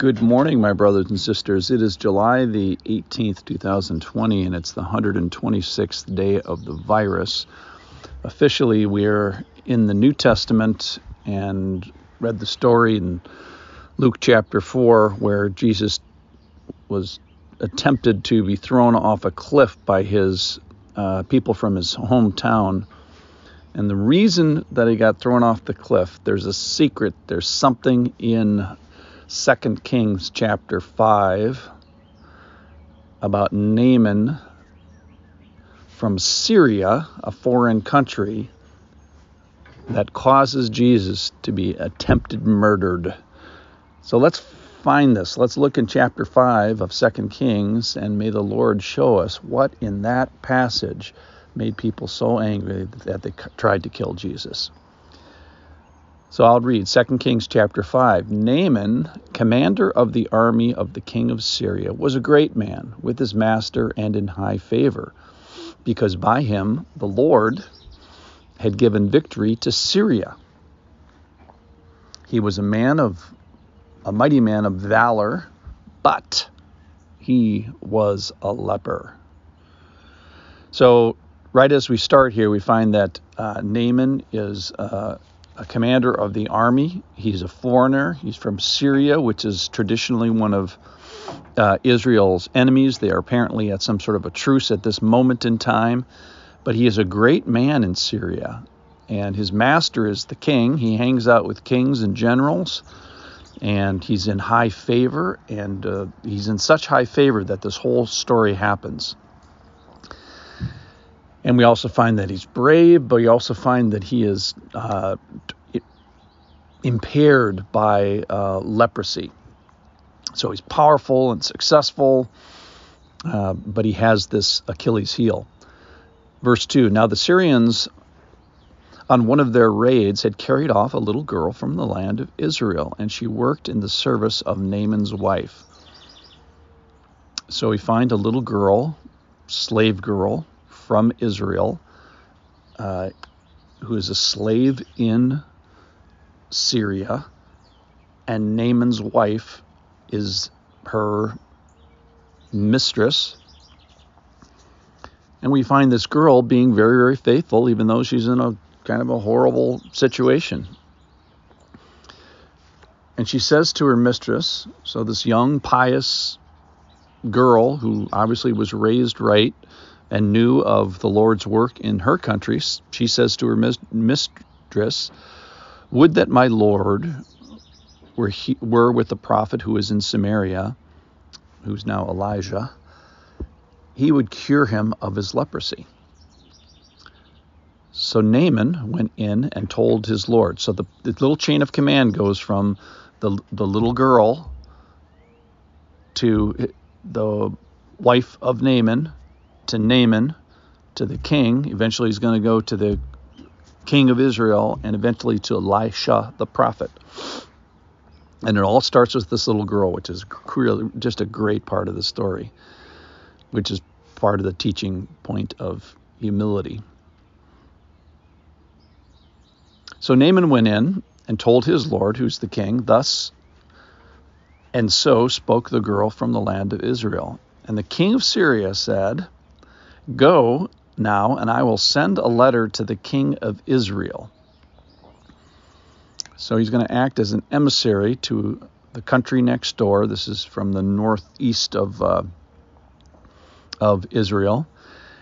Good morning, my brothers and sisters. It is July the 18th, 2020, and it's the 126th day of the virus. Officially, we're in the New Testament and read the story in Luke chapter 4 where Jesus was attempted to be thrown off a cliff by his uh, people from his hometown. And the reason that he got thrown off the cliff, there's a secret, there's something in 2 Kings chapter 5 about Naaman from Syria, a foreign country, that causes Jesus to be attempted murdered. So let's find this. Let's look in chapter 5 of 2 Kings, and may the Lord show us what in that passage made people so angry that they tried to kill Jesus. So I'll read 2 Kings chapter 5. Naaman, commander of the army of the king of Syria, was a great man with his master and in high favor, because by him the Lord had given victory to Syria. He was a man of a mighty man of valor, but he was a leper. So, right as we start here, we find that uh, Naaman is uh, a commander of the army. He's a foreigner. He's from Syria, which is traditionally one of uh, Israel's enemies. They are apparently at some sort of a truce at this moment in time. But he is a great man in Syria. And his master is the king. He hangs out with kings and generals. And he's in high favor. And uh, he's in such high favor that this whole story happens. And we also find that he's brave, but we also find that he is uh, impaired by uh, leprosy. So he's powerful and successful, uh, but he has this Achilles heel. Verse 2 Now the Syrians, on one of their raids, had carried off a little girl from the land of Israel, and she worked in the service of Naaman's wife. So we find a little girl, slave girl, from Israel, uh, who is a slave in Syria, and Naaman's wife is her mistress. And we find this girl being very, very faithful, even though she's in a kind of a horrible situation. And she says to her mistress, so this young, pious girl who obviously was raised right, and knew of the Lord's work in her country, she says to her mistress, Would that my Lord were, he, were with the prophet who is in Samaria, who's now Elijah, he would cure him of his leprosy. So Naaman went in and told his Lord. So the, the little chain of command goes from the, the little girl to the wife of Naaman to Naaman, to the king. Eventually, he's going to go to the king of Israel and eventually to Elisha the prophet. And it all starts with this little girl, which is just a great part of the story, which is part of the teaching point of humility. So Naaman went in and told his Lord, who's the king, thus and so spoke the girl from the land of Israel. And the king of Syria said, Go now, and I will send a letter to the king of Israel. So he's going to act as an emissary to the country next door. This is from the northeast of uh, of Israel.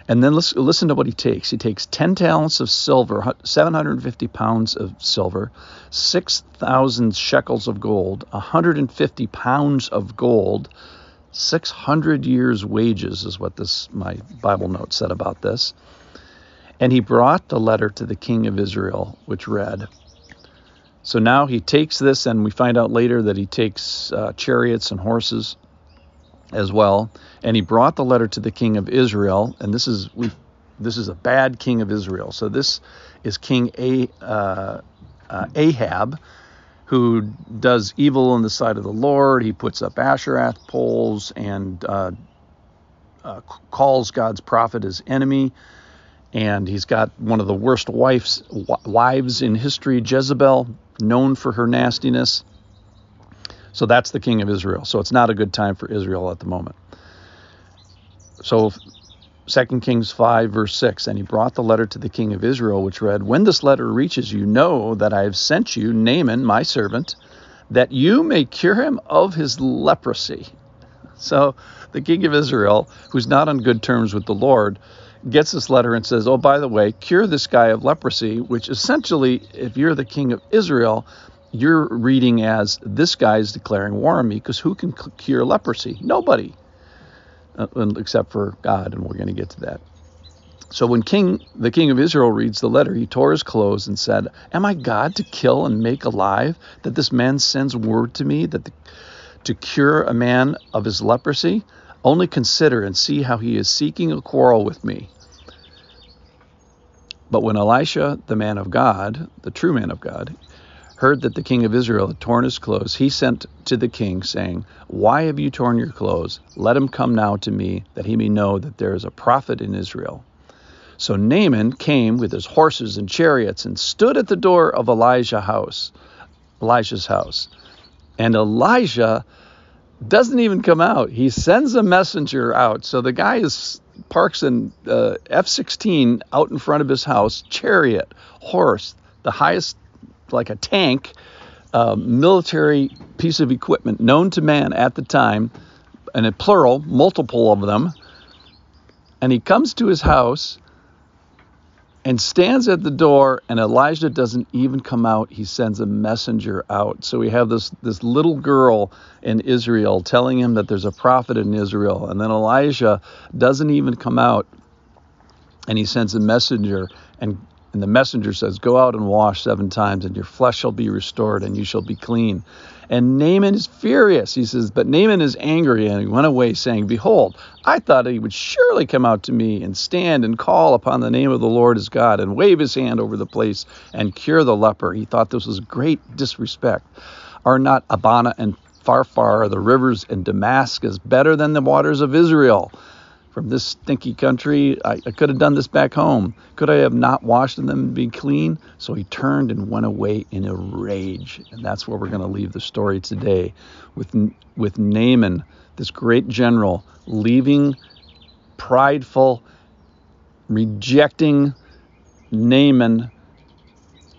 And then listen, listen to what he takes. He takes 10 talents of silver, 750 pounds of silver, 6,000 shekels of gold, 150 pounds of gold, 600 years' wages is what this my Bible note said about this. And he brought the letter to the king of Israel, which read. So now he takes this, and we find out later that he takes uh, chariots and horses as well. And he brought the letter to the king of Israel, and this is we, this is a bad king of Israel. So this is King a, uh, uh, Ahab, who does evil in the sight of the Lord. He puts up Asherah poles and uh, uh, calls God's prophet his enemy. And he's got one of the worst wives, wives in history, Jezebel, known for her nastiness. So that's the king of Israel. So it's not a good time for Israel at the moment. So 2 Kings 5, verse 6, and he brought the letter to the king of Israel, which read, When this letter reaches you, know that I have sent you Naaman, my servant, that you may cure him of his leprosy. So the king of Israel, who's not on good terms with the Lord, gets this letter and says, Oh, by the way, cure this guy of leprosy, which essentially, if you're the king of Israel, you're reading as this guy is declaring war on me because who can cure leprosy? Nobody, Uh, except for God, and we're going to get to that. So when King the king of Israel reads the letter, he tore his clothes and said, "Am I God to kill and make alive? That this man sends word to me that the, to cure a man of his leprosy? Only consider and see how he is seeking a quarrel with me." But when Elisha, the man of God, the true man of God, heard that the king of Israel had torn his clothes, he sent to the king, saying, Why have you torn your clothes? Let him come now to me, that he may know that there is a prophet in Israel. So Naaman came with his horses and chariots and stood at the door of Elijah's house, Elijah's house. And Elijah doesn't even come out. He sends a messenger out. So the guy is parks an uh, F-16 out in front of his house, chariot, horse, the highest, like a tank, uh, military piece of equipment known to man at the time, and a plural, multiple of them. And he comes to his house and stands at the door and Elijah doesn't even come out he sends a messenger out so we have this this little girl in Israel telling him that there's a prophet in Israel and then Elijah doesn't even come out and he sends a messenger and and the messenger says, Go out and wash seven times, and your flesh shall be restored, and you shall be clean. And Naaman is furious. He says, But Naaman is angry, and he went away, saying, Behold, I thought he would surely come out to me and stand and call upon the name of the Lord his God, and wave his hand over the place and cure the leper. He thought this was great disrespect. Are not Abana and Pharpar, the rivers in Damascus, better than the waters of Israel? From this stinky country. I, I, could have done this back home. Could I have not washed them and be clean? So he turned and went away in a rage. And that's where we're going to leave the story today with, with Naaman, this great general, leaving prideful, rejecting Naaman,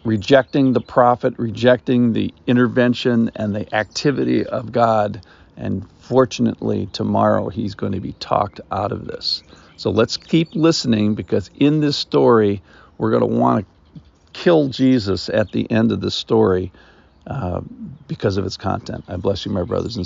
rejecting the prophet, rejecting the intervention and the activity of God and fortunately, tomorrow he's going to be talked out of this. So let's keep listening because in this story, we're going to want to kill Jesus at the end of the story uh, because of its content. I bless you, my brothers and